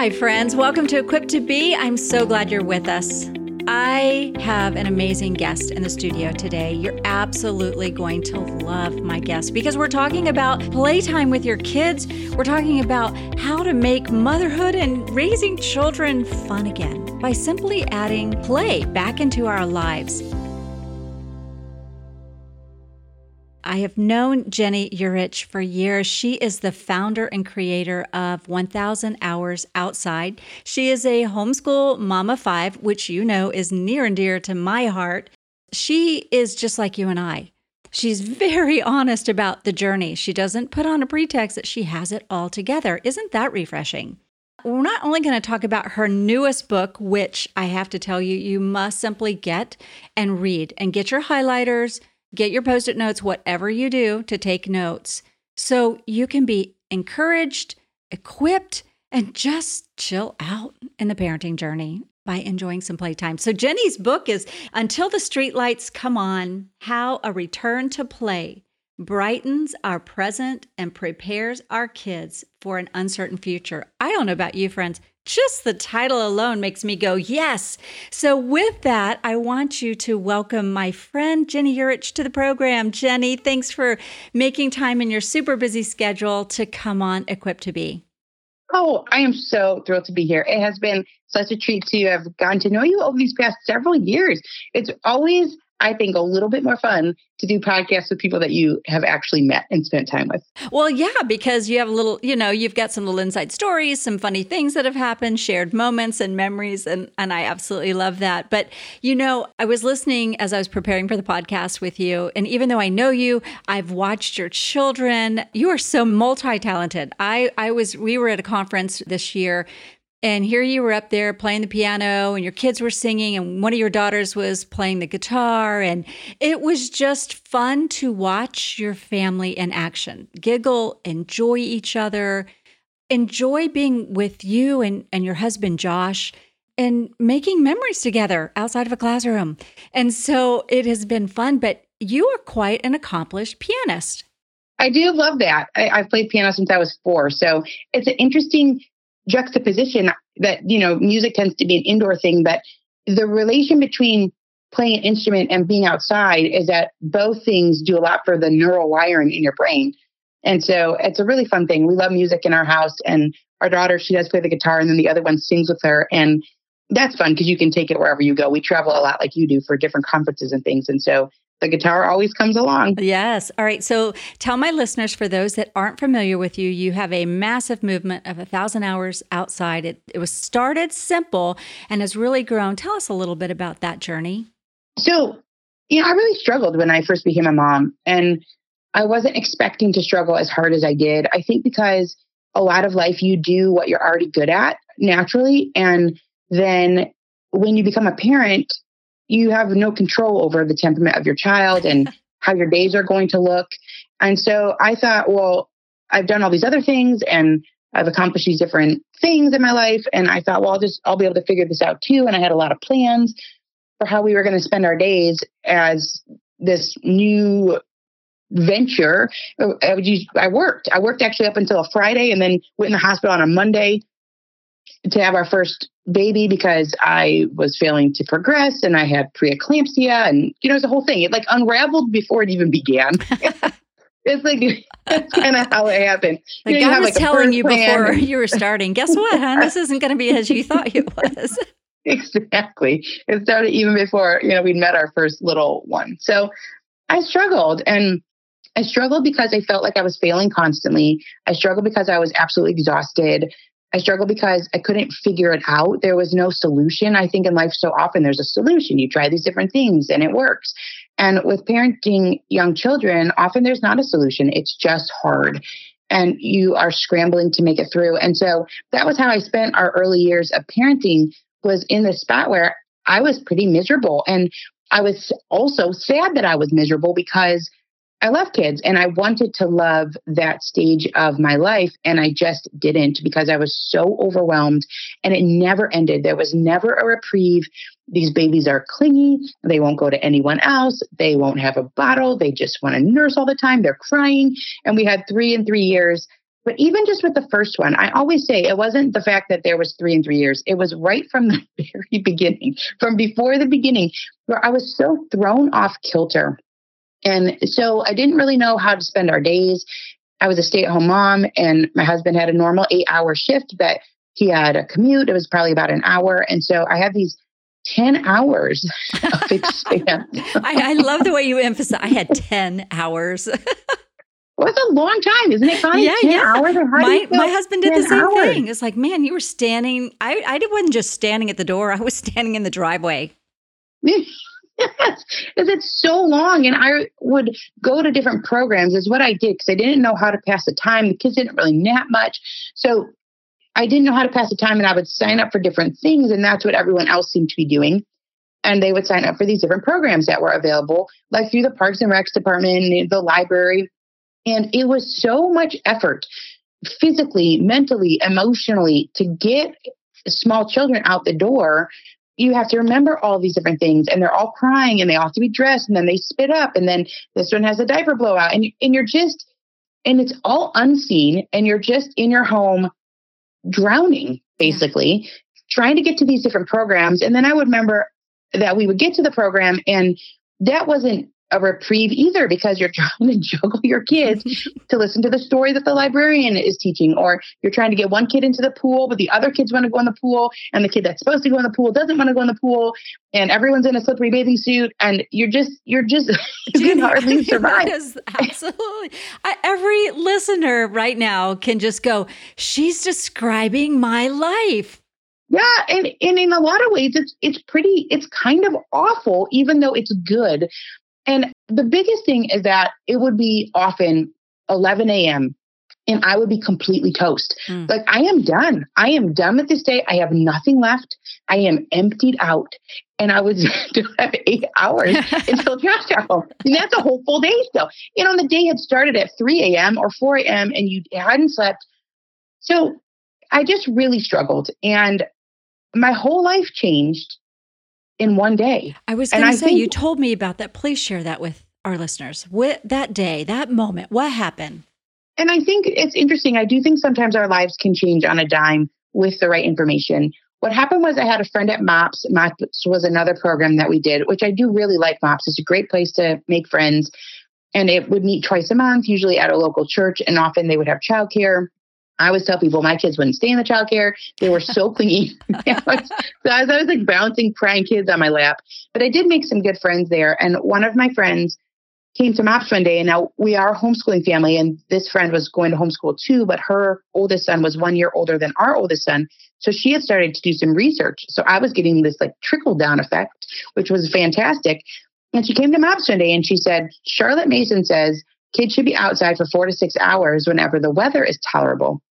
Hi, friends. Welcome to Equipped to Be. I'm so glad you're with us. I have an amazing guest in the studio today. You're absolutely going to love my guest because we're talking about playtime with your kids. We're talking about how to make motherhood and raising children fun again by simply adding play back into our lives. I have known Ginny Yurich for years. She is the founder and creator of 1000 Hours Outside. She is a homeschool mama five, which you know is near and dear to my heart. She is just like you and I. She's very honest about the journey. She doesn't put on a pretext that she has it all together. Isn't that refreshing? We're not only going to talk about her newest book, which I have to tell you, you must simply get and read and get your highlighters, Get your post it notes, whatever you do to take notes, so you can be encouraged, equipped, and just chill out in the parenting journey by enjoying some playtime. So, Ginny's book is Until the Streetlights Come On How a Return to Play brightens our present and prepares our kids for an uncertain future. I don't know about you, friends. Just the title alone makes me go, yes. So, with that, I want you to welcome my friend Ginny Yurich to the program. Ginny, thanks for making time in your super busy schedule to come on Equipped to Be. Oh, I am so thrilled to be here. It has been such a treat to have gotten to know you over these past several years. It's always I think, a little bit more fun to do podcasts with people that you have actually met and spent time with. Well, yeah, because you have a little, you know, you've got some little inside stories, some funny things that have happened, shared moments and memories, and and I absolutely love that. But you know, I was listening as I was preparing for the podcast with you, and even though I know you, I've watched your children. You are so multi-talented. I I was we were at a conference this year and here you were up there playing the piano, and your kids were singing, and one of your daughters was playing the guitar. And it was just fun to watch your family in action giggle, enjoy each other, enjoy being with you and, and your husband, Josh, and making memories together outside of a classroom. And so it has been fun, but you are quite an accomplished pianist. I do love that. I, have played piano since I was four. So it's an interesting juxtaposition that, you know, music tends to be an indoor thing, but the relation between playing an instrument and being outside is that both things do a lot for the neural wiring in your brain. And so it's a really fun thing. We love music in our house and our daughter, she does play the guitar and then the other one sings with her. And that's fun because you can take it wherever you go. We travel a lot like you do for different conferences and things. And so the guitar always comes along. Yes. All right. So tell my listeners, for those that aren't familiar with you, you have a massive movement of a thousand hours outside. It, it was started simple and has really grown. Tell us a little bit about that journey. So, you know, I really struggled when I first became a mom, and I wasn't expecting to struggle as hard as I did. I think because a lot of life, you do what you're already good at naturally. And then when you become a parent, you have no control over the temperament of your child and how your days are going to look. And so I thought, well, I've done all these other things and I've accomplished these different things in my life. And I thought, well, I'll just, I'll be able to figure this out too. And I had a lot of plans for how we were going to spend our days as this new venture. I worked. I worked actually up until a Friday and then went in the hospital on a Monday to have our first baby because I was failing to progress and I had preeclampsia and you know it's a whole thing. It like unraveled before it even began. it's like that's kind of how it happened. Like you know, God you was like telling you before and... you were starting. Guess what, hon? This isn't going to be as you thought it was. exactly. It started even before you know we'd met our first little one. So I struggled and. I struggled because I felt like I was failing constantly. I struggled because I was absolutely exhausted. I struggled because I couldn't figure it out. There was no solution. I think in life, so often there's a solution. You try these different things and it works. And with parenting young children, often there's not a solution. It's just hard and you are scrambling to make it through. And so that was how I spent our early years of parenting was in the spot where I was pretty miserable. And I was also sad that I was miserable because I love kids and I wanted to love that stage of my life. And I just didn't because I was so overwhelmed and it never ended. There was never a reprieve. These babies are clingy. They won't go to anyone else. They won't have a bottle. They just want to nurse all the time. They're crying. And we had three and three years But even just with the first one, I always say it wasn't the fact that there was three and three years. It was right from the very beginning, from before the beginning, where I was so thrown off kilter. And so I didn't really know how to spend our days. I was a stay at home mom, and my husband had a normal eight hour shift, but he had a commute. It was probably about an hour. And so I had these 10 hours of expanse. I, I, love the way you emphasize I had 10 hours. well, it's a long time, isn't it, Connie? Yeah, 10 yeah. Hours my, my husband did the same hours? thing. It's like, man, you were standing. I, I wasn't just standing at the door, I was standing in the driveway. because it's so long. And I would go to different programs, is what I did, because I didn't know how to pass the time. The kids didn't really nap much. So I didn't know how to pass the time and I would sign up for different things. And that's what everyone else seemed to be doing. And they would sign up for these different programs that were available, like through the Parks and Recs department, the library. And it was so much effort physically, mentally, emotionally to get small children out the door. You have to remember all these different things, and they're all crying, and they all have to be dressed, and then they spit up, and then this one has a diaper blowout, and and you're just, and it's all unseen, and you're just in your home drowning, basically, yeah. trying to get to these different programs. And then I would remember that we would get to the program and that wasn't a reprieve either because you're trying to juggle your kids to listen to the story that the librarian is teaching or you're trying to get one kid into the pool but the other kids want to go in the pool and the kid that's supposed to go in the pool doesn't want to go in the pool and everyone's in a slippery bathing suit and you're just you're just you can hardly survive absolutely I, every listener right now can just go she's describing my life yeah, and, and in a lot of ways, it's it's pretty, it's kind of awful, even though it's good. And the biggest thing is that it would be often 11 a.m. and I would be completely toast. Mm. Like, I am done. I am done with this day. I have nothing left. I am emptied out. And I would still have eight hours until Josh got. And that's a whole full day still. You know, the day had started at 3 a.m. or 4 a.m. and you hadn't slept. So I just really struggled. And my whole life changed in one day. I was going to say, think, you told me about that. Please share that with our listeners. What that day, that moment, what happened? And I think it's interesting. I do think sometimes our lives can change on a dime with the right information. What happened was I had a friend at MOPS. MOPS was another program that we did, which I do really like MOPS. It's a great place to make friends. And it would meet twice a month, usually at a local church, and often they would have childcare. I always tell people my kids wouldn't stay in the childcare. They were so clingy. so I was, I was like bouncing crying kids on my lap. But I did make some good friends there. And one of my friends came to MOPS one day, and now we are a homeschooling family. And this friend was going to homeschool too, but her oldest son was one year older than our oldest son. So she had started to do some research. So I was getting this like trickle down effect, which was fantastic. And she came to MOPS one day and she said, Charlotte Mason says kids should be outside for four to six hours whenever the weather is tolerable.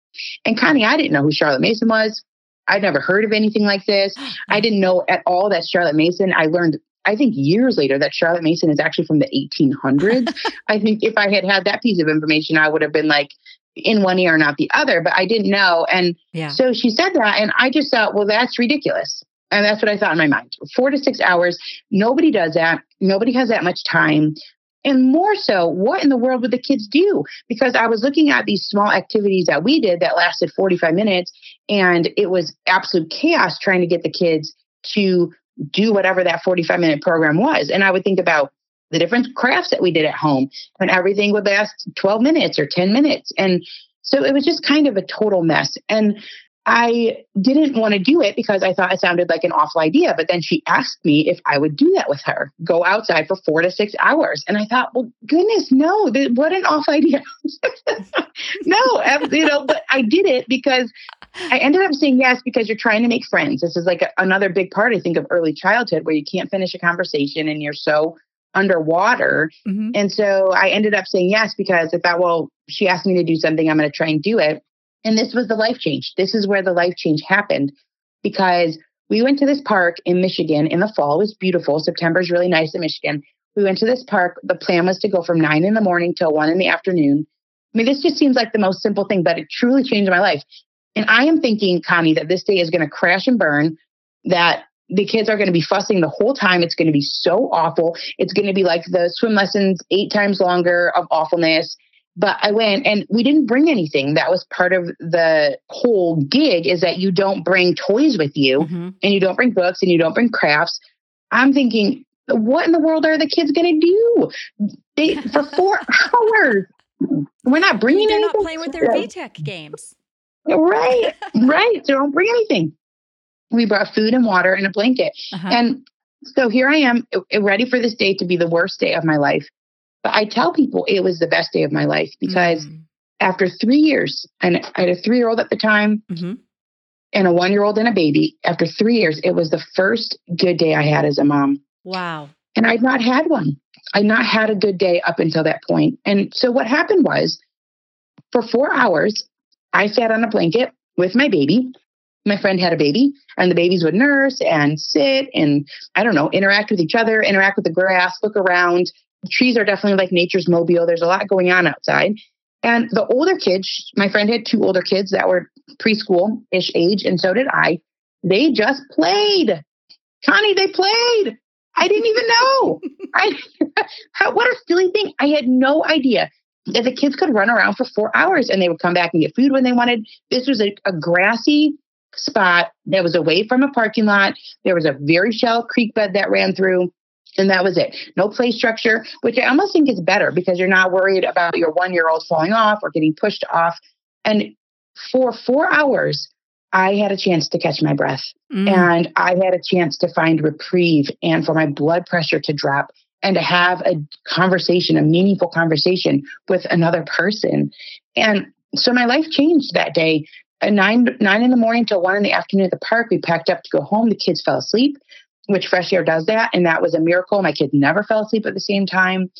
And Connie, I didn't know who Charlotte Mason was. I'd never heard of anything like this. I didn't know at all that Charlotte Mason, I learned, I think years later, that Charlotte Mason is actually from the 1800s. I think if I had had that piece of information, I would have been like, in one ear, not the other, but I didn't know. And yeah. so she said that, and I just thought, well, that's ridiculous. And that's what I thought in my mind. Four to six hours. Nobody does that. Nobody has that much time. And more so, what in the world would the kids do? Because I was looking at these small activities that we did that lasted 45 minutes, and it was absolute chaos trying to get the kids to do whatever that 45 minute program was. And I would think about the different crafts that we did at home, and everything would last 12 minutes or 10 minutes. And so it was just kind of a total mess. And I didn't want to do it because I thought it sounded like an awful idea. But then she asked me if I would do that with her, go outside for four to six hours. And I thought, well, goodness, no, what an awful idea. no, you know, but I did it because I ended up saying yes because you're trying to make friends. This is like a, another big part, I think, of early childhood where you can't finish a conversation and you're so underwater. Mm-hmm. And so I ended up saying yes because I thought, well, she asked me to do something, I'm going to try and do it. And this was the life change. This is where the life change happened because we went to this park in Michigan in the fall. It was beautiful. September is really nice in Michigan. We went to this park. The plan was to go from nine in the morning till one in the afternoon. I mean, this just seems like the most simple thing, but it truly changed my life. And I am thinking, Connie, that this day is going to crash and burn, that the kids are going to be fussing the whole time. It's going to be so awful. It's going to be like the swim lessons eight times longer of awfulness But I went and we didn't bring anything. That was part of the whole gig is that you don't bring toys with you mm-hmm. and you don't bring books and you don't bring crafts. I'm thinking, what in the world are the kids going to do? They for four hours. We're not bringing They're anything. not playing with their VTech games. Right, right. So don't bring anything. We brought food and water and a blanket. Uh-huh. And so here I am, ready for this day to be the worst day of my life. But I tell people it was the best day of my life because mm-hmm. after three years, and I had a three year old at the time mm-hmm. and a one year old and a baby. After three years, it was the first good day I had as a mom. Wow. And I'd not had one. I'd not had a good day up until that point. And so what happened was for four hours, I sat on a blanket with my baby. My friend had a baby, and the babies would nurse and sit and, I don't know, interact with each other, interact with the grass, look around. Trees are definitely like nature's mobile. There's a lot going on outside. And the older kids, my friend had two older kids that were preschool ish age, and so did I. They just played. Connie, they played. I didn't even know. I, what a silly thing. I had no idea that the kids could run around for four hours and they would come back and get food when they wanted. This was a, a grassy spot that was away from a parking lot. There was a very shallow creek bed that ran through. And that was it. No play structure, which I almost think is better because you're not worried about your one year old falling off or getting pushed off. And for four hours, I had a chance to catch my breath mm. and I had a chance to find reprieve and for my blood pressure to drop and to have a conversation, a meaningful conversation with another person. And so my life changed that day. At nine nine in the morning till one in the afternoon at the park, we packed up to go home. The kids fell asleep, which Fresh Air does that, and that was a miracle. My kids never fell asleep at the same time.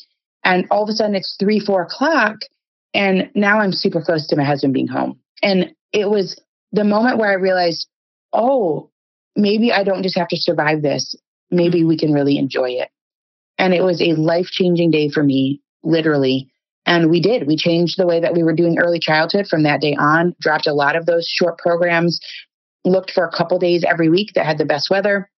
And all of a sudden, it's three, four o'clock, and now I'm super close to my husband being home. And it was the moment where I realized, oh, maybe I don't just have to survive this. Maybe mm-hmm. we can really enjoy it. And it was a life changing day for me, literally. And we did. We changed the way that we were doing early childhood from that day on, dropped a lot of those short programs, looked for a couple days every week that had the best weather,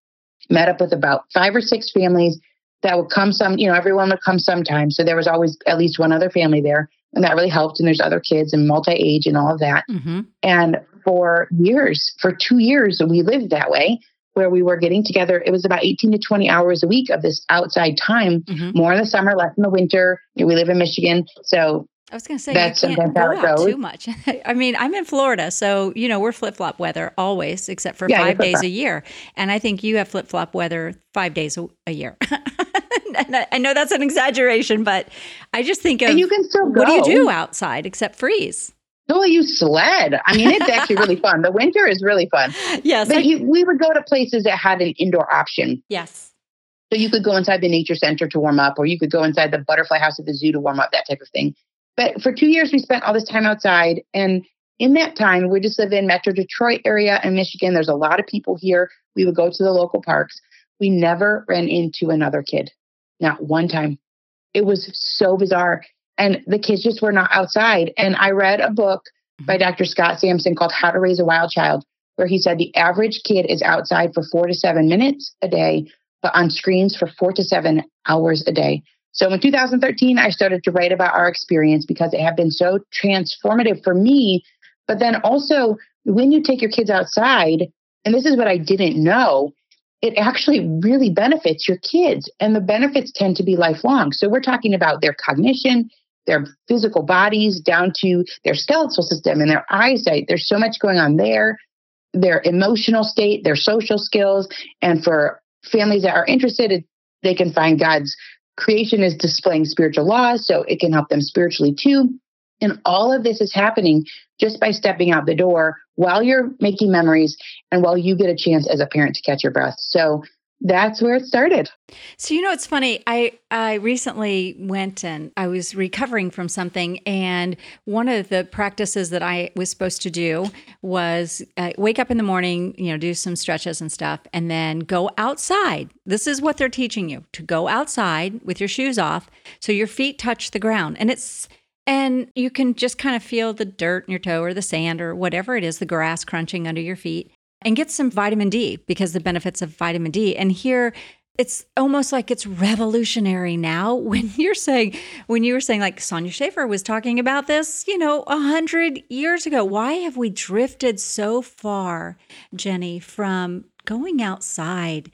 met up with about five or six families that would come some, you know, everyone would come sometimes. So there was always at least one other family there. And that really helped. And there's other kids and multi age and all of that. Mm-hmm. And for years, for two years, we lived that way where we were getting together. It was about 18 to 20 hours a week of this outside time, mm-hmm. more in the summer, less in the winter. We live in Michigan. So I was going to say, that's you can't go out too much. I mean, I'm in Florida, so, you know, we're flip flop weather always, except for yeah, five days a year. And I think you have flip flop weather five days a, a year. I know that's an exaggeration, but I just think of and you can still go. what do you do outside except freeze? Oh, you sled. I mean, it's actually really fun. The winter is really fun. Yes. But you, we would go to places that had an indoor option. Yes. So you could go inside the nature center to warm up, or you could go inside the butterfly house at the zoo to warm up, that type of thing. But for two years, we spent all this time outside. And in that time, we just live in Metro Detroit area in Michigan. There's a lot of people here. We would go to the local parks. We never ran into another kid, not one time. It was so bizarre and the kids just were not outside. And I read a book by mm-hmm. Dr. Scott Sampson called How to Raise a Wild Child, where he said the average kid is outside for four to seven minutes a day, but on screens for four to seven hours a day. So in 2013, I started to write about our experience because it had been so transformative for me. But then also, when you take your kids outside, and this is what I didn't know, it actually really benefits your kids, and the benefits tend to be lifelong. So we're talking about their cognition, their physical bodies down to their skeletal system and their eyesight. There's so much going on there, their emotional state, their social skills. And for families that are interested, they can find God's creation is displaying spiritual laws, so it can help them spiritually too. And all of this is happening just by stepping out the door while you're making memories and while you get a chance as a parent to catch your breath. So that's where it started. So you know it's funny. I I recently went and I was recovering from something and one of the practices that I was supposed to do was uh, wake up in the morning, you know, do some stretches and stuff and then go outside. This is what they're teaching you, to go outside with your shoes off so your feet touch the ground. And it's and you can just kind of feel the dirt in your toe or the sand or whatever it is, the grass crunching under your feet and get some vitamin D because the benefits of vitamin D. And here, it's almost like it's revolutionary now when you're saying when you were saying like Sonya Shafer was talking about this, you know, a hundred years ago. Why have we drifted so far, Ginny, from going outside,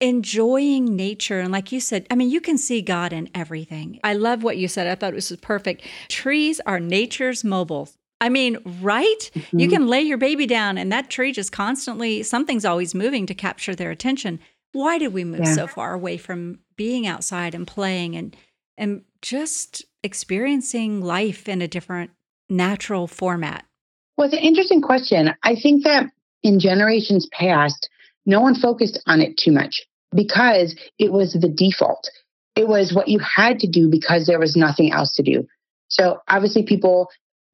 enjoying nature? And like you said, I mean, you can see God in everything. I love what you said. I thought this was perfect. Trees are nature's mobile. I mean, right? Mm-hmm. You can lay your baby down and that tree just constantly, something's always moving to capture their attention why did we move yeah. so far away from being outside and playing and and just experiencing life in a different natural format? Well, it's an interesting question. I think that in generations past, no one focused on it too much because it was the default. It was what you had to do because there was nothing else to do. So obviously, people,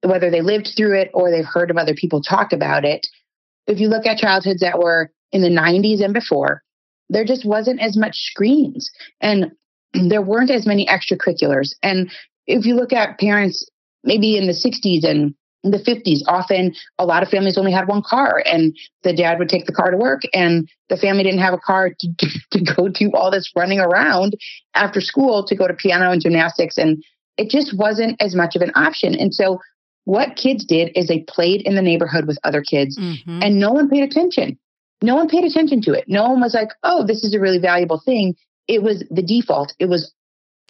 whether they lived through it or they've heard of other people talk about it, if you look at childhoods that were in the 90s and before, there just wasn't as much screens and there weren't as many extracurriculars. And if you look at parents maybe in the 60s and the 50s, often a lot of families only had one car and the dad would take the car to work and the family didn't have a car to, to go do all this running around after school to go to piano and gymnastics. And it just wasn't as much of an option. And so what kids did is they played in the neighborhood with other kids mm-hmm. and no one paid attention no one paid attention to it. No one was like, oh, this is a really valuable thing. It was the default. It was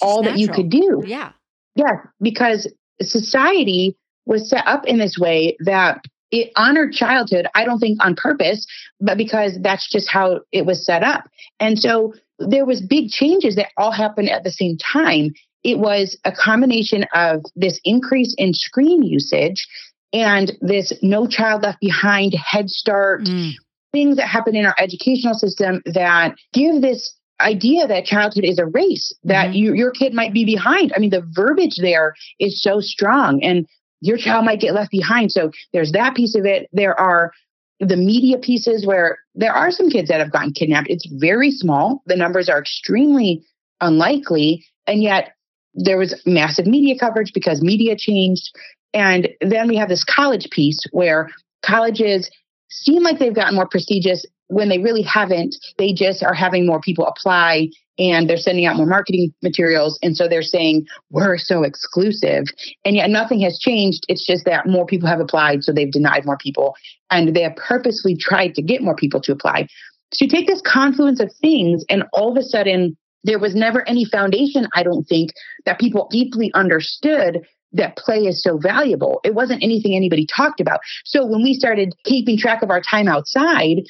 all that you could do. Yeah. Yeah. Because society was set up in this way that it honored childhood, I don't think on purpose, but because that's just how it was set up. And so there was big changes that all happened at the same time. It was a combination of this increase in screen usage and this no child left behind head start mm things that happen in our educational system that give this idea that childhood is a race, that mm-hmm. you, your kid might be behind. I mean, the verbiage there is so strong and your child might get left behind. So there's that piece of it. There are the media pieces where there are some kids that have gotten kidnapped. It's very small. The numbers are extremely unlikely. And yet there was massive media coverage because media changed. And then we have this college piece where colleges seem like they've gotten more prestigious when they really haven't. They just are having more people apply and they're sending out more marketing materials. And so they're saying, we're so exclusive. And yet nothing has changed. It's just that more people have applied. So they've denied more people. And they have purposely tried to get more people to apply. So you take this confluence of things, and all of a sudden, there was never any foundation, I don't think, that people deeply understood that play is so valuable. It wasn't anything anybody talked about. So when we started keeping track of our time outside,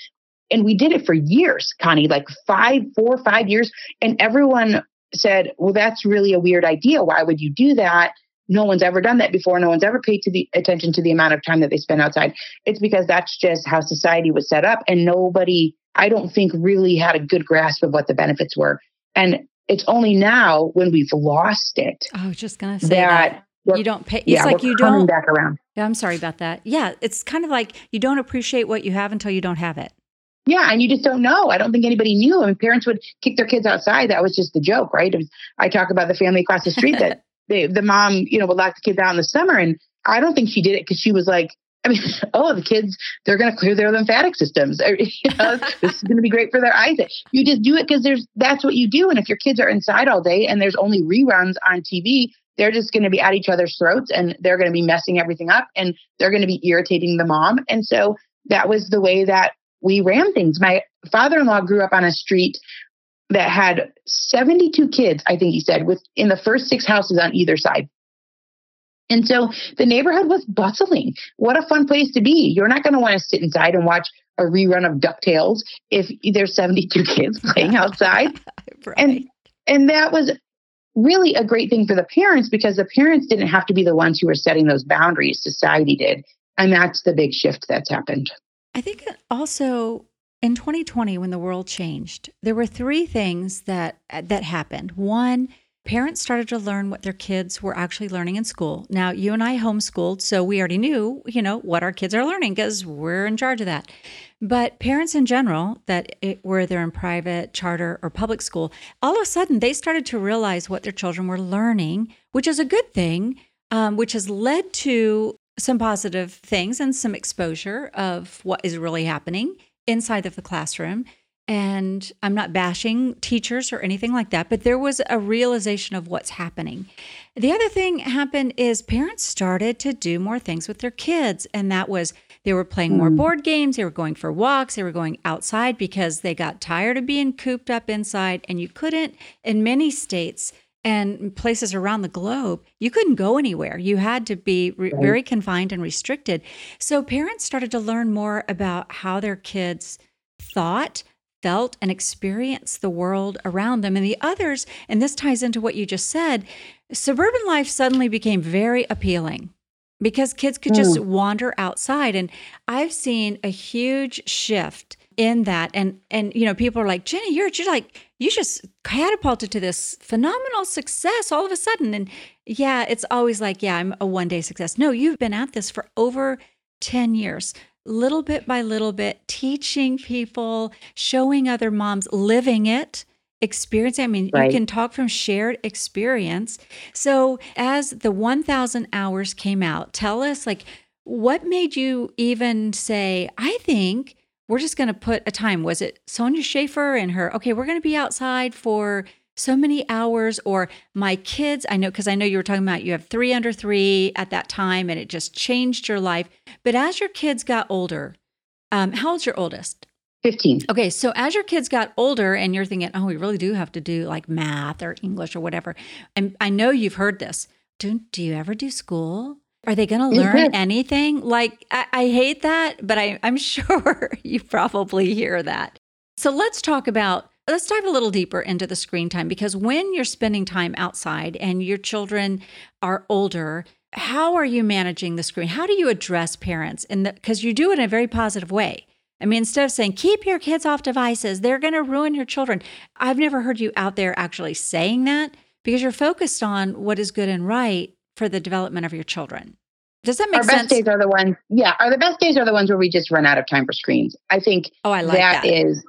and we did it for years, Connie, like five, four, five years, and everyone said, "Well, that's really a weird idea. Why would you do that?" No one's ever done that before. No one's ever paid to the attention to the amount of time that they spend outside. It's because that's just how society was set up, and nobody, I don't think, really had a good grasp of what the benefits were. And it's only now when we've lost it. Oh, I was just gonna say that, that you don't pay. It's yeah, like you don't back around. Yeah, I'm sorry about that. Yeah, it's kind of like you don't appreciate what you have until you don't have it. Yeah, and you just don't know. I don't think anybody knew. I mean, parents would kick their kids outside. That was just the joke, right? Was, I talk about the family across the street that the the mom, you know, would lock the kids out in the summer, and I don't think she did it because she was like, I mean, oh, the kids, they're going to clear their lymphatic systems. you know, this is going to be great for their eyes. You just do it because there's that's what you do. And if your kids are inside all day and there's only reruns on TV, they're just going to be at each other's throats and they're going to be messing everything up and they're going to be irritating the mom. And so that was the way that we ran things. My father in law grew up on a street that had 72 kids, I think he said, with in the first six houses on either side. And so the neighborhood was bustling. What a fun place to be. You're not going to want to sit inside and watch a rerun of DuckTales if there's 72 kids playing outside. right. And and that was really a great thing for the parents because the parents didn't have to be the ones who were setting those boundaries, society did. And that's the big shift that's happened. I think also in 2020 when the world changed, there were three things that that happened. One, parents started to learn what their kids were actually learning in school. Now, you and I homeschooled, so we already knew, you know, what our kids are learning because we're in charge of that. But parents in general, that it, whether they're in private, charter, or public school, all of a sudden they started to realize what their children were learning, which is a good thing, um, which has led to some positive things and some exposure of what is really happening inside of the classroom. And I'm not bashing teachers or anything like that, but there was a realization of what's happening. The other thing happened is parents started to do more things with their kids. And that was they were playing more hmm. board games, they were going for walks, they were going outside because they got tired of being cooped up inside. And you couldn't, in many states, and places around the globe, you couldn't go anywhere. You had to be re- very confined and restricted. So parents started to learn more about how their kids thought, felt, and experienced the world around them. And the others, and this ties into what you just said, suburban life suddenly became very appealing because kids could just mm. wander outside. And I've seen a huge shift in that and and you know people are like ginny you're, you're like you just catapulted to this phenomenal success all of a sudden and yeah it's always like yeah i'm a one day success no you've been at this for over 10 years little bit by little bit teaching people showing other moms living it experience i mean right. you can talk from shared experience so as the 1000 hours came out tell us like what made you even say i think we're just going to put a time. Was it Sonya Shafer and her, okay, we're going to be outside for so many hours or my kids i know because i know you were talking about you have three under three at that time and it just changed your life. But as your kids got older um, how old's your oldest? 15 okay so as your kids got older and you're thinking oh we really do have to do like math or english or whatever and i know you've heard this do, do you ever do school? Are they going to learn anything? Like, I, I, hate that, but I, I'm sure you probably hear that. So let's talk about, let's dive a little deeper into the screen time because when you're spending time outside and your children are older, how are you managing the screen? How do you address parents? And because you do it in a very positive way. I mean, instead of saying, keep your kids off devices, they're going to ruin your children. I've never heard you out there actually saying that because you're focused on what is good and right for the development of your children. Does that make our sense? Our best days are the ones, yeah, are the best days are the ones where we just run out of time for screens. I think oh, I like that, that. is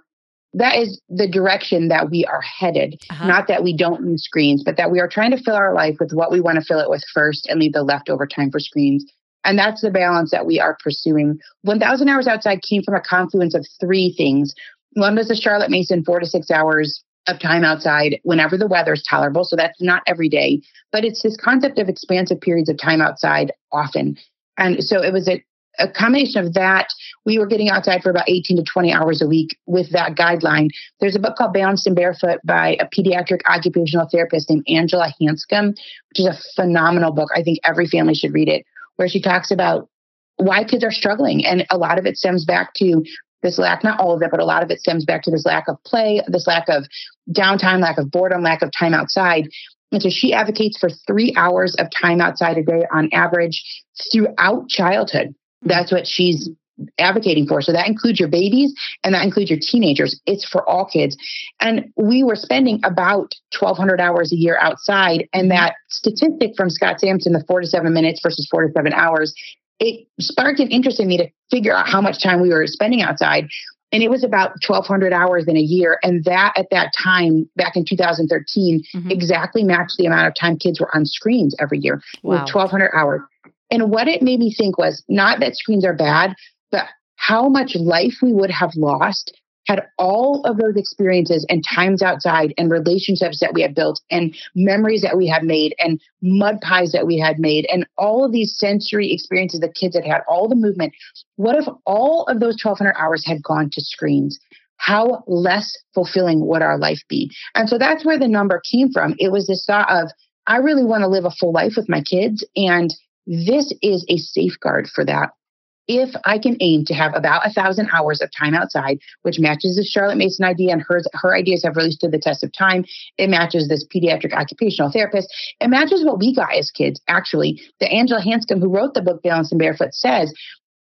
that is the direction that we are headed. Uh-huh. Not that we don't use screens, but that we are trying to fill our life with what we want to fill it with first and leave the leftover time for screens. And that's the balance that we are pursuing. 1000 hours outside came from a confluence of three things. One was the Charlotte Mason four to six hours of time outside whenever the weather is tolerable. So that's not every day, but it's this concept of expansive periods of time outside often. And so it was a, a combination of that. We were getting outside for about 18 to 20 hours a week with that guideline. There's a book called Balanced and Barefoot by a pediatric occupational therapist named Angela Hanscom, which is a phenomenal book. I think every family should read it, where she talks about why kids are struggling. And a lot of it stems back to this lack, not all of it, but a lot of it stems back to this lack of play, this lack of downtime, lack of boredom, lack of time outside. And so she advocates for three hours of time outside a day on average throughout childhood. That's what she's advocating for. So that includes your babies and that includes your teenagers. It's for all kids. And we were spending about 1,200 hours a year outside. And that statistic from Scott Sampson, the four to seven minutes versus four to seven hours, it sparked an interest in me to figure out how much time we were spending outside. And it was about 1,200 hours in a year. And that at that time, back in 2013, mm-hmm. exactly matched the amount of time kids were on screens every year wow. with 1,200 hours. And what it made me think was not that screens are bad, but how much life we would have lost had all of those experiences and times outside and relationships that we had built and memories that we had made and mud pies that we had made and all of these sensory experiences the kids had had, all the movement. What if all of those 1200 hours had gone to screens? How less fulfilling would our life be? And so that's where the number came from. It was this thought of, I really want to live a full life with my kids. And this is a safeguard for that if I can aim to have about a thousand hours of time outside, which matches the Charlotte Mason idea, and her her ideas have really stood the test of time. It matches this pediatric occupational therapist. It matches what we got as kids. Actually, the Angela Hanscom, who wrote the book Balance and Barefoot, says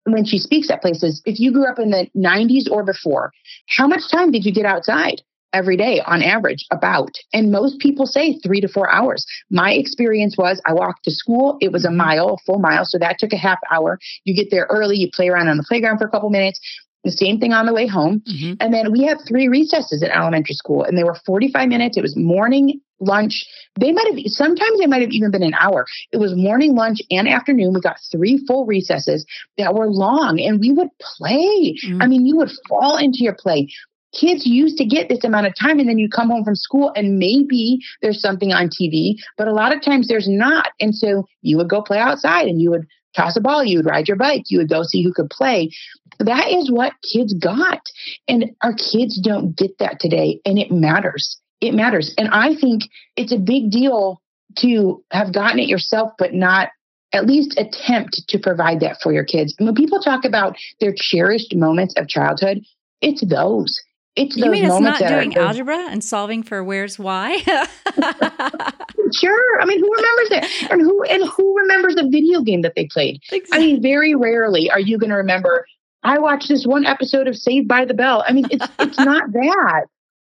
when she speaks at places, if you grew up in the 90s or before, how much time did you get outside? Every day on average about. And most people say three to four hours. My experience was i walked to school it was a mm-hmm. mile a full mile so that took a half hour. You get there early you play around on the playground for a couple minutes the same thing on the way home. Mm-hmm. and then we had three recesses at elementary school and they were 45 minutes it was morning lunch. They might have sometimes they might have even been an hour. It was morning lunch and afternoon. We got three full recesses that were long and we would play. Mm-hmm. i mean you would fall into your play kids used to get this amount of time and then you come home from school and maybe there's something on TV, but a lot of times there's not. And so you would go play outside and you would toss a ball, you would ride your bike, you would go see who could play. That is what kids got. And our kids don't get that today. And it matters. It matters. And I think it's a big deal to have gotten it yourself, but not at least attempt to provide that for your kids. When people talk about their cherished moments of childhood, it's those. It's you mean it's not doing are, algebra and solving for where's why? sure. I mean, who remembers it? And who and who remembers a video game that they played? Exactly. I mean, very rarely are you going to remember. I watched this one episode of Saved by the Bell. I mean, it's it's not that.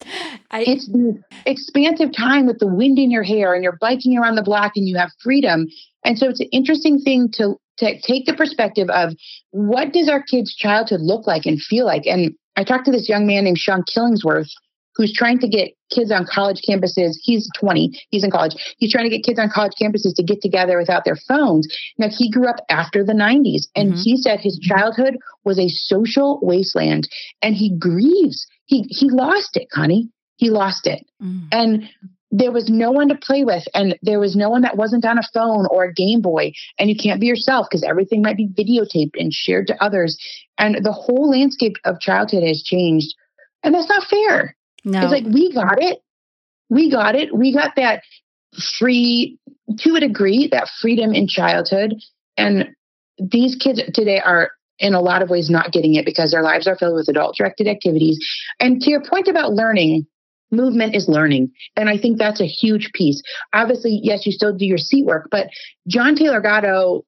I, it's the expansive time with the wind in your hair and you're biking around the block and you have freedom. And so it's an interesting thing to to take the perspective of what does our kids' childhood look like and feel like. And I talked to this young man named Sean Killingsworth who's trying to get kids on college campuses. He's 20, he's in college. He's trying to get kids on college campuses to get together without their phones. Now, he grew up after the 90s, and mm-hmm. he said his childhood was a social wasteland, and he grieves. He, he lost it, Connie. He lost it. Mm. And there was no one to play with and there was no one that wasn't on a phone or a game boy and you can't be yourself because everything might be videotaped and shared to others. And the whole landscape of childhood has changed and that's not fair. No. it's like we got it. We got it. We got that free to a degree that freedom in childhood and these kids today are in a lot of ways not getting it because their lives are filled with adult directed activities. And to your point about learning movement is learning. And I think that's a huge piece. Obviously, yes, you still do your seat work, but John Taylor Gatto,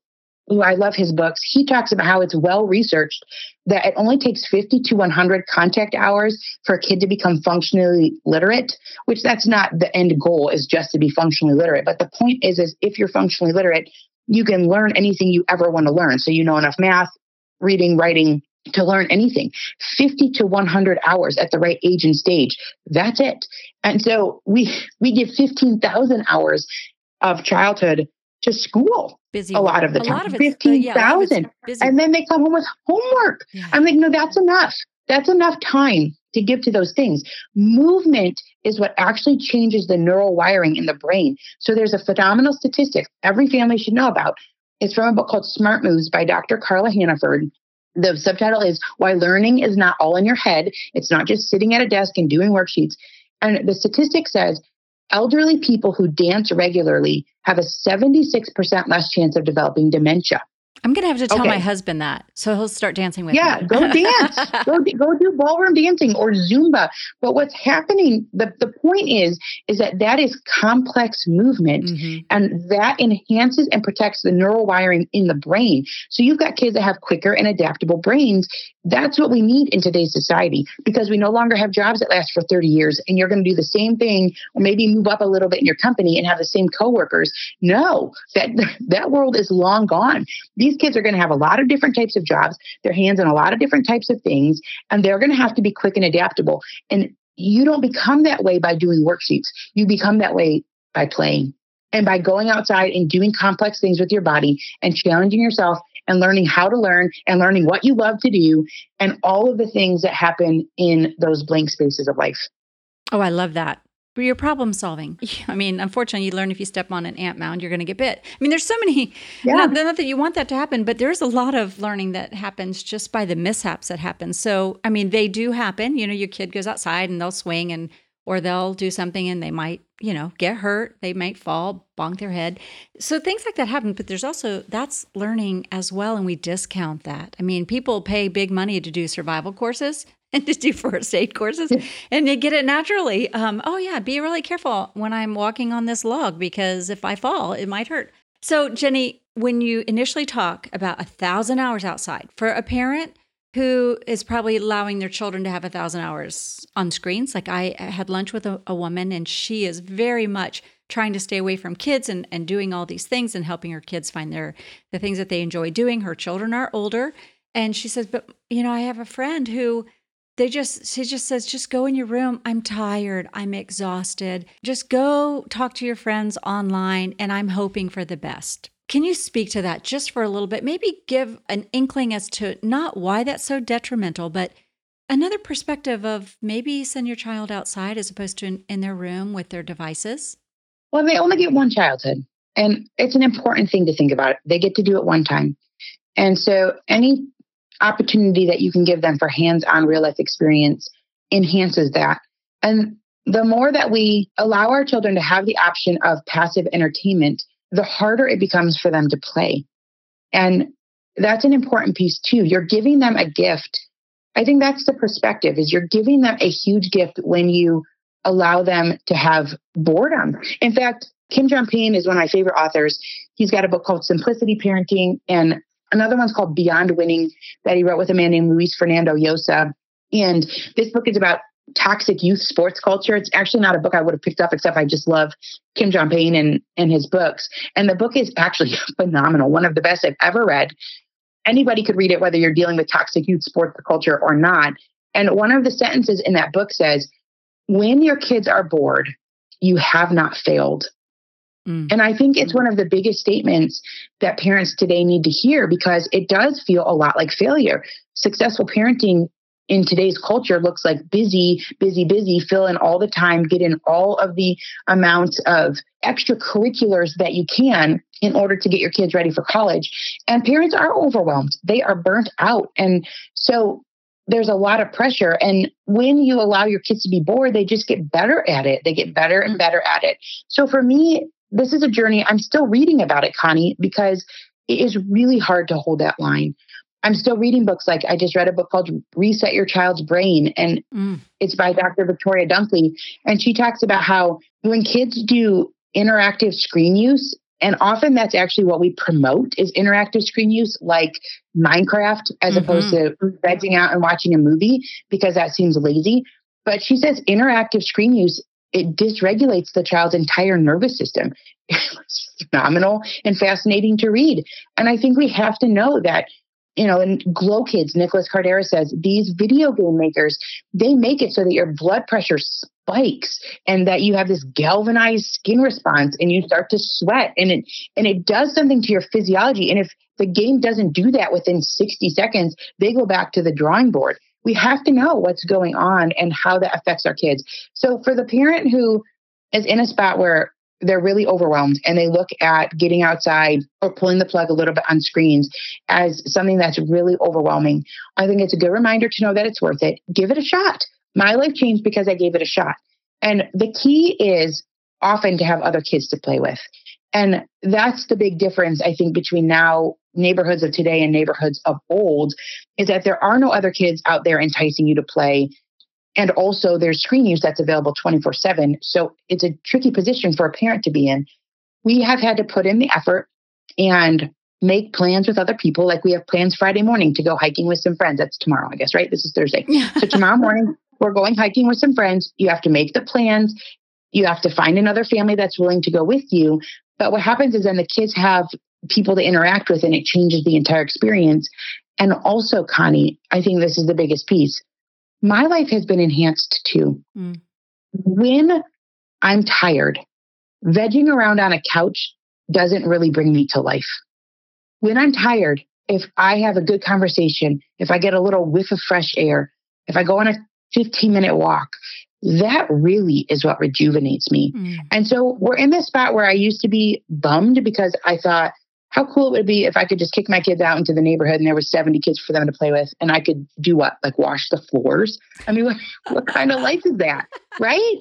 who I love his books, he talks about how it's well researched that it only takes 50 to 100 contact hours for a kid to become functionally literate, which that's not the end goal is just to be functionally literate. But the point is, is if you're functionally literate, you can learn anything you ever want to learn. So you know enough math, reading, writing, to learn anything. 50 to 100 hours at the right age and stage. That's it. And so we we give 15,000 hours of childhood to school busy a lot of the time. 15,000 yeah, and then they come home with homework. Yeah. i'm like no that's enough. That's enough time to give to those things. Movement is what actually changes the neural wiring in the brain. So there's a phenomenal statistic every family should know about. It's from a book called Smart Moves by Dr. Carla Hannaford the subtitle is Why Learning is Not All in Your Head. It's not just sitting at a desk and doing worksheets. And the statistic says elderly people who dance regularly have a 76% less chance of developing dementia. I'm going to have to tell okay. my husband that. So he'll start dancing with yeah, me. Yeah, go dance. go, go do ballroom dancing or Zumba. But what's happening, the, the point is, is that that is complex movement mm-hmm. and that enhances and protects the neural wiring in the brain. So you've got kids that have quicker and adaptable brains that's what we need in today's society because we no longer have jobs that last for 30 years and you're going to do the same thing or maybe move up a little bit in your company and have the same coworkers. No, that that world is long gone. These kids are going to have a lot of different types of jobs, their hands on a lot of different types of things and they're going to have to be quick and adaptable. And you don't become that way by doing worksheets. You become that way by playing and by going outside and doing complex things with your body and challenging yourself and learning how to learn and learning what you love to do and all of the things that happen in those blank spaces of life. Oh, I love that. But you're problem solving. I mean, unfortunately, you learn if you step on an ant mound, you're going to get bit. I mean, there's so many, yeah. not, not that you want that to happen, but there's a lot of learning that happens just by the mishaps that happen. So, I mean, they do happen. You know, your kid goes outside and they'll swing and or they'll do something and they might, you know, get hurt. They might fall, bonk their head. So things like that happen, but there's also that's learning as well, and we discount that. I mean, people pay big money to do survival courses and to do first aid courses, and they get it naturally. Um, oh yeah, be really careful when I'm walking on this log because if I fall, it might hurt. So Ginny, when you initially talk about a thousand hours outside for a parent who is probably allowing their children to have a thousand hours on screens. Like I had lunch with a, a, woman, and she is very much trying to stay away from kids and, and doing all these things and helping her kids find their the things that they enjoy doing. Her children are older, and she says, "But you know, I have a friend who." They just, she just says, just go in your room. I'm tired. I'm exhausted. Just go talk to your friends online, and I'm hoping for the best. Can you speak to that just for a little bit? Maybe give an inkling as to not why that's so detrimental, but Another perspective of maybe send your child outside as opposed to in, in their room with their devices. Well, they only get one childhood. And it's an important thing to think about. They get to do it one time. And so any opportunity that you can give them for hands on real life experience enhances that. And the more that we allow our children to have the option of passive entertainment, the harder it becomes for them to play. And that's an important piece too. You're giving them a gift. I think that's the perspective is you're giving them a huge gift when you allow them to have boredom. In fact, Kim John Payne is one of my favorite authors. He's got a book called Simplicity Parenting and another one's called Beyond Winning that he wrote with a man named Luis Fernando Llosa. And this book is about toxic youth sports culture. It's actually not a book I would have picked up, except I just love Kim John Payne and, and his books. And the book is actually phenomenal, one of the best I've ever read. Anybody could read it, whether you're dealing with toxic youth sports culture or not. And one of the sentences in that book says, When your kids are bored, you have not failed. Mm. And I think it's one of the biggest statements that parents today need to hear because it does feel a lot like failure. Successful parenting in today's culture looks like busy, busy, busy, fill in all the time, get in all of the amounts of extracurriculars that you can in order to get your kids ready for college. And parents are overwhelmed. They are burnt out. And so there's a lot of pressure. And when you allow your kids to be bored, they just get better at it. They get better and better at it. So for me, this is a journey. I'm still reading about it, Connie, because it is really hard to hold that line. I'm still reading books like I just read a book called Reset Your Child's Brain, and mm. it's by Dr. Victoria Dunckley. And she talks about how when kids do interactive screen use, and often that's actually what we promote is interactive screen use, like Minecraft, as mm-hmm. opposed to vegging out and watching a movie, because that seems lazy. But she says interactive screen use it dysregulates the child's entire nervous system. It's phenomenal and fascinating to read. And I think we have to know that, you know, in Glow Kids, Nicholas Kardaras says these video game makers, they make it so that your blood pressure spikes and that you have this galvanized skin response and you start to sweat and it and it does something to your physiology. And if the game doesn't do that within 60 seconds, they go back to the drawing board we have to know what's going on and how that affects our kids. So for the parent who is in a spot where they're really overwhelmed and they look at getting outside or pulling the plug a little bit on screens as something that's really overwhelming, I think it's a good reminder to know that it's worth it. Give it a shot. My life changed because I gave it a shot. And the key is often to have other kids to play with. And that's the big difference, I think, between now neighborhoods of today and neighborhoods of old is that there are no other kids out there enticing you to play. And also there's screen use that's available 24 7. So it's a tricky position for a parent to be in. We have had to put in the effort and make plans with other people. Like we have plans Friday morning to go hiking with some friends. That's tomorrow, I guess, right? This is Thursday. so tomorrow morning, we're going hiking with some friends. You have to make the plans. You have to find another family that's willing to go with you. But what happens is then the kids have people to interact with and it changes the entire experience. And also, Connie, I think this is the biggest piece. My life has been enhanced too. Mm. When I'm tired, vegging around on a couch doesn't really bring me to life. When I'm tired, if I have a good conversation, if I get a little whiff of fresh air, if I go on a 15 minute walk, that really is what rejuvenates me. Mm. And so we're in this spot where I used to be bummed because I thought, how cool it would be if I could just kick my kids out into the neighborhood and there was 70 kids for them to play with and I could do what? Like wash the floors? I mean, what, what kind of life is that? Right?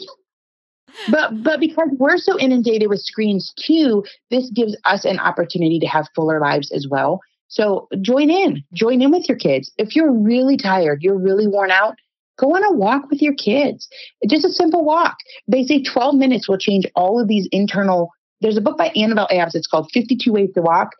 But but because we're so inundated with screens too, this gives us an opportunity to have fuller lives as well. So join in. Join in with your kids. If you're really tired, you're really worn out, go on a walk with your kids. Just a simple walk. They say 12 minutes will change all of these internal there's a book by Annabel Abbs. It's called 52 Ways to Walk.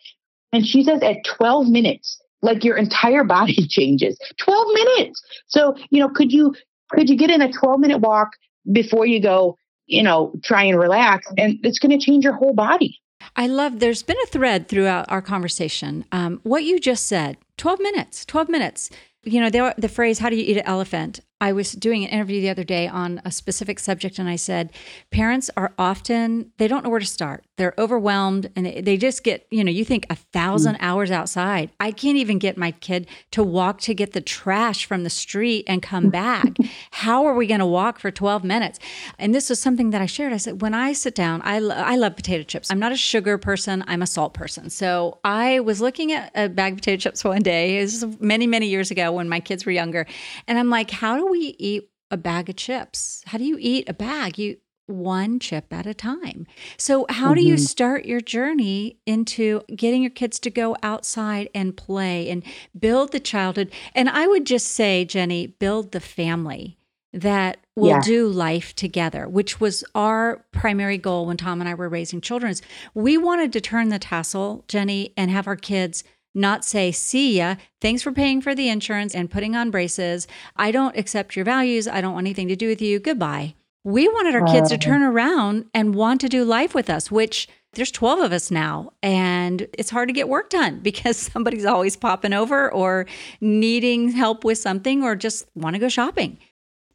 And she says at 12 minutes, like your entire body changes. 12 minutes. So, you know, could you, could you get in a 12 minute walk before you go, you know, try and relax? And it's going to change your whole body. I love, there's been a thread throughout our conversation. Um, what you just said 12 minutes, 12 minutes. You know, the, the phrase, how do you eat an elephant? I was doing an interview the other day on a specific subject, and I said, parents are often, they don't know where to start. They're overwhelmed and they, they just get, you know, you think a thousand mm. hours outside. I can't even get my kid to walk to get the trash from the street and come back. How are we going to walk for 12 minutes? And this was something that I shared. I said, when I sit down, I, lo- I love potato chips. I'm not a sugar person, I'm a salt person. So I was looking at a bag of potato chips one day, this was many, many years ago when my kids were younger. And I'm like, how do we eat a bag of chips? How do you eat a bag? You one chip at a time. So, how mm-hmm. do you mm-hmm. start your journey into getting your kids to go outside and play and build the childhood? And I would just say, Ginny, build the family that will yeah. do life together, which was our primary goal when Tom and I were raising children. Is we wanted to turn the tassel, Ginny, and have our kids not say, see ya, thanks for paying for the insurance and putting on braces. I don't accept your values. I don't want anything to do with you. Goodbye. We wanted our kids to turn around and want to do life with us, which there's 12 of us now and it's hard to get work done because somebody's always popping over or needing help with something or just want to go shopping.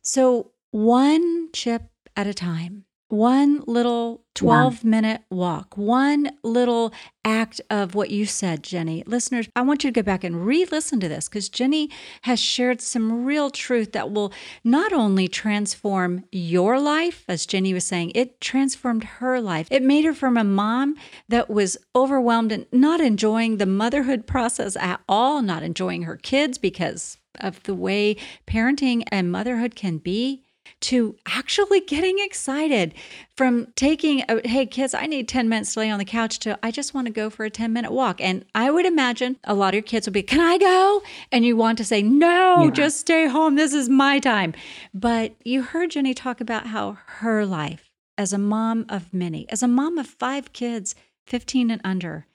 So, one chip at a time one little 12 yeah. minute walk, one little act of what you said, Ginny. Listeners, I want you to go back and re listen to this because Ginny has shared some real truth that will not only transform your life, as Ginny was saying, it transformed her life. It made her from a mom that was overwhelmed and not enjoying the motherhood process at all, not enjoying her kids because of the way parenting and motherhood can be to actually getting excited from taking a, hey kids i need 10 minutes to lay on the couch to i just want to go for a 10 minute walk and i would imagine a lot of your kids would be can i go and you want to say no yeah. just stay home this is my time but you heard ginny talk about how her life as a mom of many as a mom of five kids 15 and under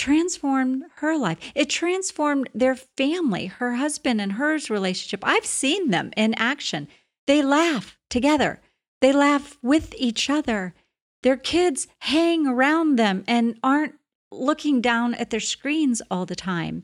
transformed her life. It transformed their family, her husband and hers relationship. I've seen them in action. They laugh together, they laugh with each other. Their kids hang around them and aren't looking down at their screens all the time.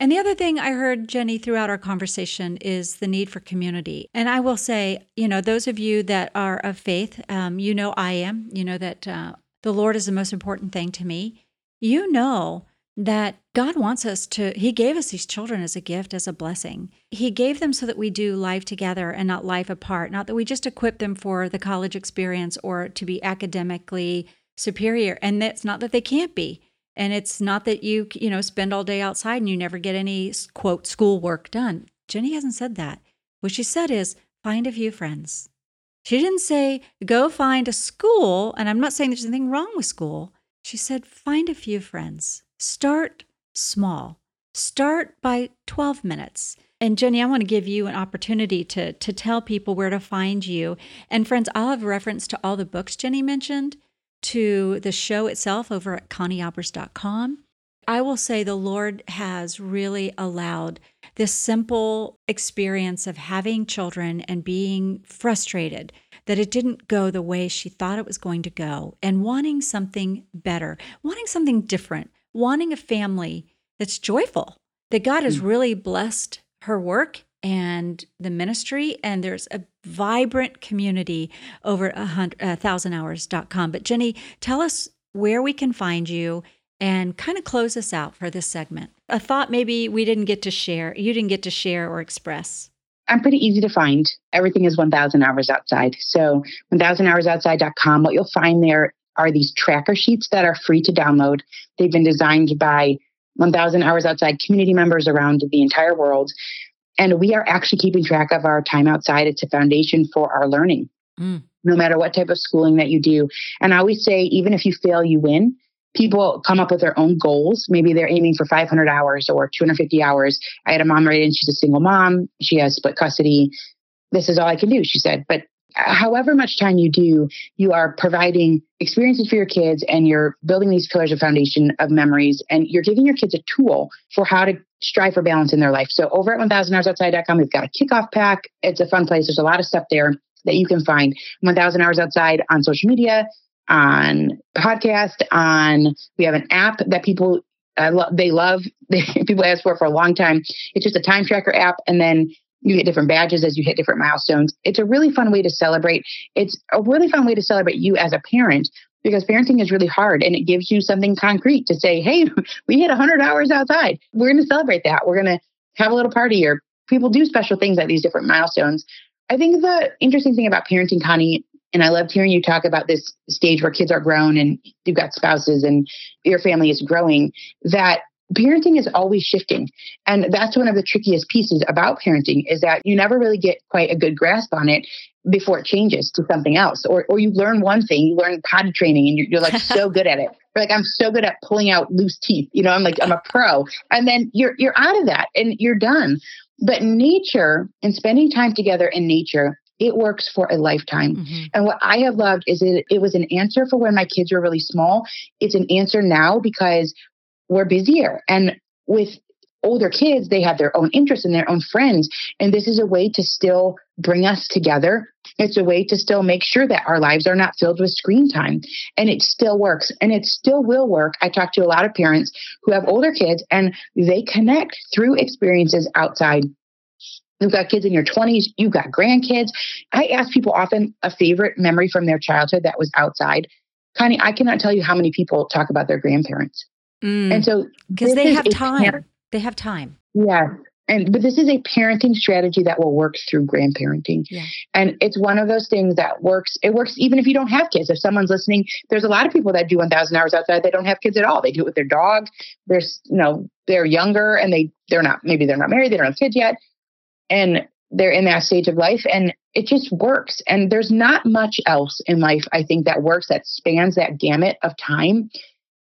And the other thing I heard, Ginny, throughout our conversation is the need for community. And I will say, you know, those of you that are of faith, um, you know I am, you know that uh, the Lord is the most important thing to me. You know that God wants us to, He gave us these children as a gift, as a blessing. He gave them so that we do life together and not life apart, not that we just equip them for the college experience or to be academically superior. And it's not that they can't be. And it's not that you, you know, spend all day outside and you never get any quote schoolwork done. Ginny hasn't said that. What she said is find a few friends. She didn't say go find a school. And I'm not saying there's anything wrong with school. She said find a few friends Start small. Start by 12 minutes. And Ginny, I want to give you an opportunity to, to tell people where to find you. And friends, I'll have reference to all the books Ginny mentioned, to the show itself over at conniealbers.com. I will say the Lord has really allowed this simple experience of having children and being frustrated that it didn't go the way she thought it was going to go and wanting something better, wanting something different, wanting a family that's joyful, that God has mm. really blessed her work and the ministry, and there's a vibrant community over a hundred, uh, thousandhours.com. But Ginny, tell us where we can find you and kind of close us out for this segment. A thought maybe we didn't get to share, you didn't get to share or express. I'm pretty easy to find. Everything is 1000 hours outside. So 1000hoursoutside.com. What you'll find there are these tracker sheets that are free to download. They've been designed by 1000 Hours Outside community members around the entire world. And we are actually keeping track of our time outside. It's a foundation for our learning, mm. no matter what type of schooling that you do. And I always say, even if you fail, you win. People come up with their own goals. Maybe they're aiming for 500 hours or 250 hours. I had a mom write in, she's a single mom. She has split custody. This is all I can do, she said. But however much time you do, you are providing experiences for your kids and you're building these pillars of foundation of memories and you're giving your kids a tool for how to strive for balance in their life. So over at 1000hoursoutside.com, we've got a kickoff pack. It's a fun place. There's a lot of stuff there that you can find 1000 hours outside on social media, on podcast, on, we have an app that people uh, lo- they love. They, people ask for for a long time. It's just a time tracker app. And then You get different badges as you hit different milestones. It's a really fun way to celebrate. It's a really fun way to celebrate you as a parent because parenting is really hard and it gives you something concrete to say, hey, we hit 100 hours outside. We're going to celebrate that. We're going to have a little party or people do special things at these different milestones. I think the interesting thing about parenting, Connie, and I loved hearing you talk about this stage where kids are grown and you've got spouses and your family is growing, that parenting is always shifting. And that's one of the trickiest pieces about parenting is that you never really get quite a good grasp on it before it changes to something else. Or, or you learn one thing, you learn potty training and you're, you're like so good at it. You're like, I'm so good at pulling out loose teeth. You know, I'm like, I'm a pro. And then you're, you're out of that and you're done. But nature and spending time together in nature it works for a lifetime. Mm-hmm. And what I have loved is it, it was an answer for when my kids were really small. It's an answer now because we're busier. And with older kids, they have their own interests and their own friends. And this is a way to still bring us together. It's a way to still make sure that our lives are not filled with screen time. And it still works and it still will work. I talk to a lot of parents who have older kids and they connect through experiences outside You've got kids in your 20s, you've got grandkids. I ask people often a favorite memory from their childhood that was outside. Connie, I cannot tell you how many people talk about their grandparents. Mm, and so because they have time. they have time. Yeah. And but this is a parenting strategy that will work through grandparenting. Yeah. And it's one of those things that works. It works even if you don't have kids. If someone's listening, there's a lot of people that do 1000 hours outside. They don't have kids at all. They do it with their dog. There's, you know, they're younger and they they're not maybe they're not married, they don't have kids yet. And they're in that stage of life and it just works. And there's not much else in life, I think, that works that spans that gamut of time.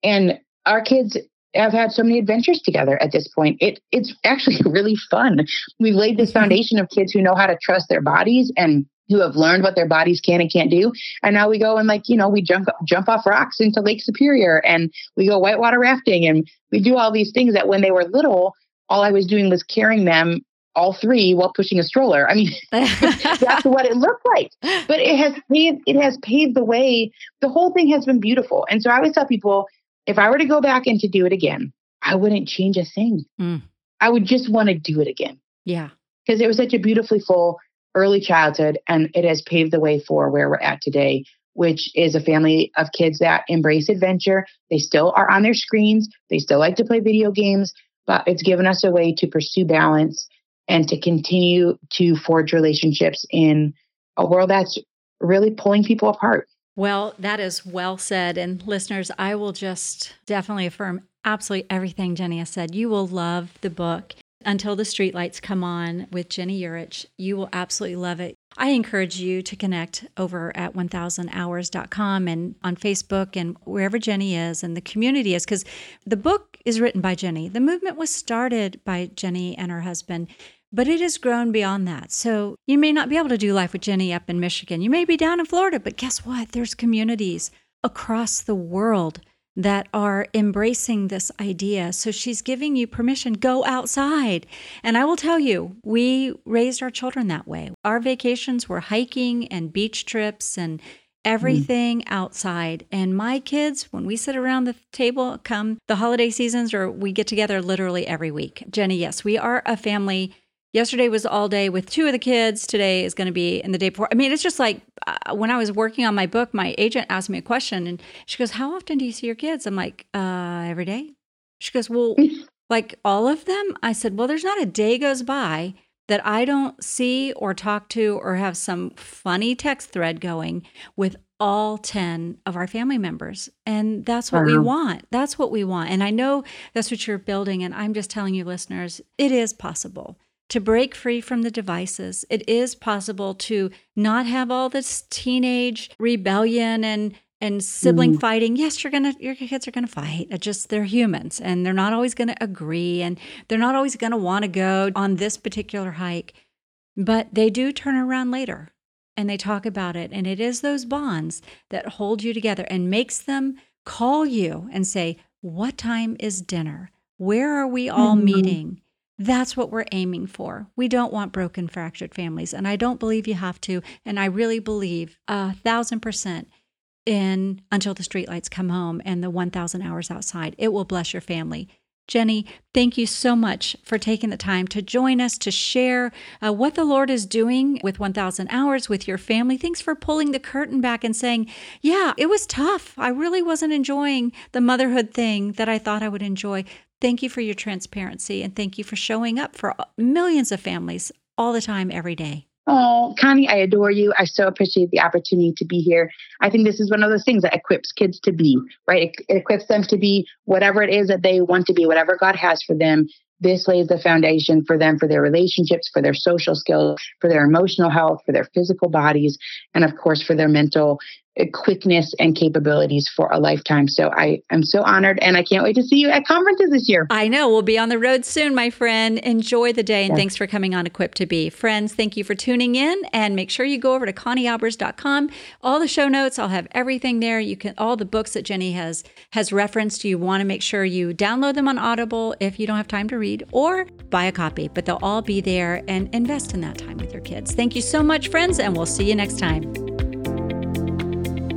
And our kids have had so many adventures together at this point. It it's actually really fun. We've laid this foundation of kids who know how to trust their bodies and who have learned what their bodies can and can't do. And now we go and like, you know, we jump jump off rocks into Lake Superior and we go whitewater rafting and we do all these things that when they were little, all I was doing was carrying them all three while pushing a stroller. I mean, that's what it looked like. But it has paved it has paved the way. The whole thing has been beautiful. And so I always tell people, if I were to go back and to do it again, I wouldn't change a thing. Mm. I would just want to do it again. Yeah. Because it was such a beautifully full early childhood and it has paved the way for where we're at today, which is a family of kids that embrace adventure. They still are on their screens. They still like to play video games, but it's given us a way to pursue balance and to continue to forge relationships in a world that's really pulling people apart. Well, that is well said. And listeners, I will just definitely affirm absolutely everything Ginny has said. You will love the book. Until the Streetlights Come On with Ginny Yurich. You will absolutely love it. I encourage you to connect over at 1000hours.com and on Facebook and wherever Ginny is and the community is, because the book is written by Ginny. The movement was started by Ginny and her husband but it has grown beyond that. So you may not be able to do life with Ginny up in Michigan. You may be down in Florida, but guess what? There's communities across the world that are embracing this idea. So she's giving you permission, go outside. And I will tell you, we raised our children that way. Our vacations were hiking and beach trips and everything mm. outside. And my kids, when we sit around the table come the holiday seasons or we get together literally every week. Ginny, yes, we are a family yesterday was all day with two of the kids today is going to be in the day before i mean it's just like uh, when i was working on my book my agent asked me a question and she goes how often do you see your kids i'm like uh every day she goes well like all of them i said well there's not a day goes by that i don't see or talk to or have some funny text thread going with all 10 of our family members. And that's what we want. That's what we want. And I know that's what you're building. And I'm just telling you, listeners, it is possible to break free from the devices. It is possible to not have all this teenage rebellion and and sibling mm. fighting. Yes, you're gonna your kids are gonna fight. It's just they're humans and they're not always gonna agree and they're not always gonna want to go on this particular hike. But they do turn around later and they talk about it. And it is those bonds that hold you together and makes them call you and say, What time is dinner? Where are we all mm-hmm. meeting? That's what we're aiming for. We don't want broken, fractured families. And I don't believe you have to. And I really believe a thousand percent in Until the Streetlights Come Home and the 1,000 Hours Outside. It will bless your family. Ginny, thank you so much for taking the time to join us to share uh, what the Lord is doing with 1000 Hours with your family. Thanks for pulling the curtain back and saying, Yeah, it was tough. I really wasn't enjoying the motherhood thing that I thought I would enjoy. Thank you for your transparency and thank you for showing up for millions of families all the time, every day. Oh, Connie, I adore you. I so appreciate the opportunity to be here. I think this is one of those things that equips kids to be, right? It, it, equips them to be whatever it is that they want to be, whatever God has for them. This lays the foundation for them, for their relationships, for their social skills, for their emotional health, for their physical bodies, and of course, for their mental Uh, quickness and capabilities for a lifetime. So I am so honored and I can't wait to see you at conferences this year. I know. We'll be on the road soon, my friend. Enjoy the day and yes. thanks for coming on Equipped to Be. Friends, thank you for tuning in and make sure you go over to conniealbers.com. All the show notes, I'll have everything there. You can all the books that Ginny has has referenced. You want to make sure you download them on Audible if you don't have time to read or buy a copy, but they'll all be there and invest in that time with your kids. Thank you so much, friends, and we'll see you next time.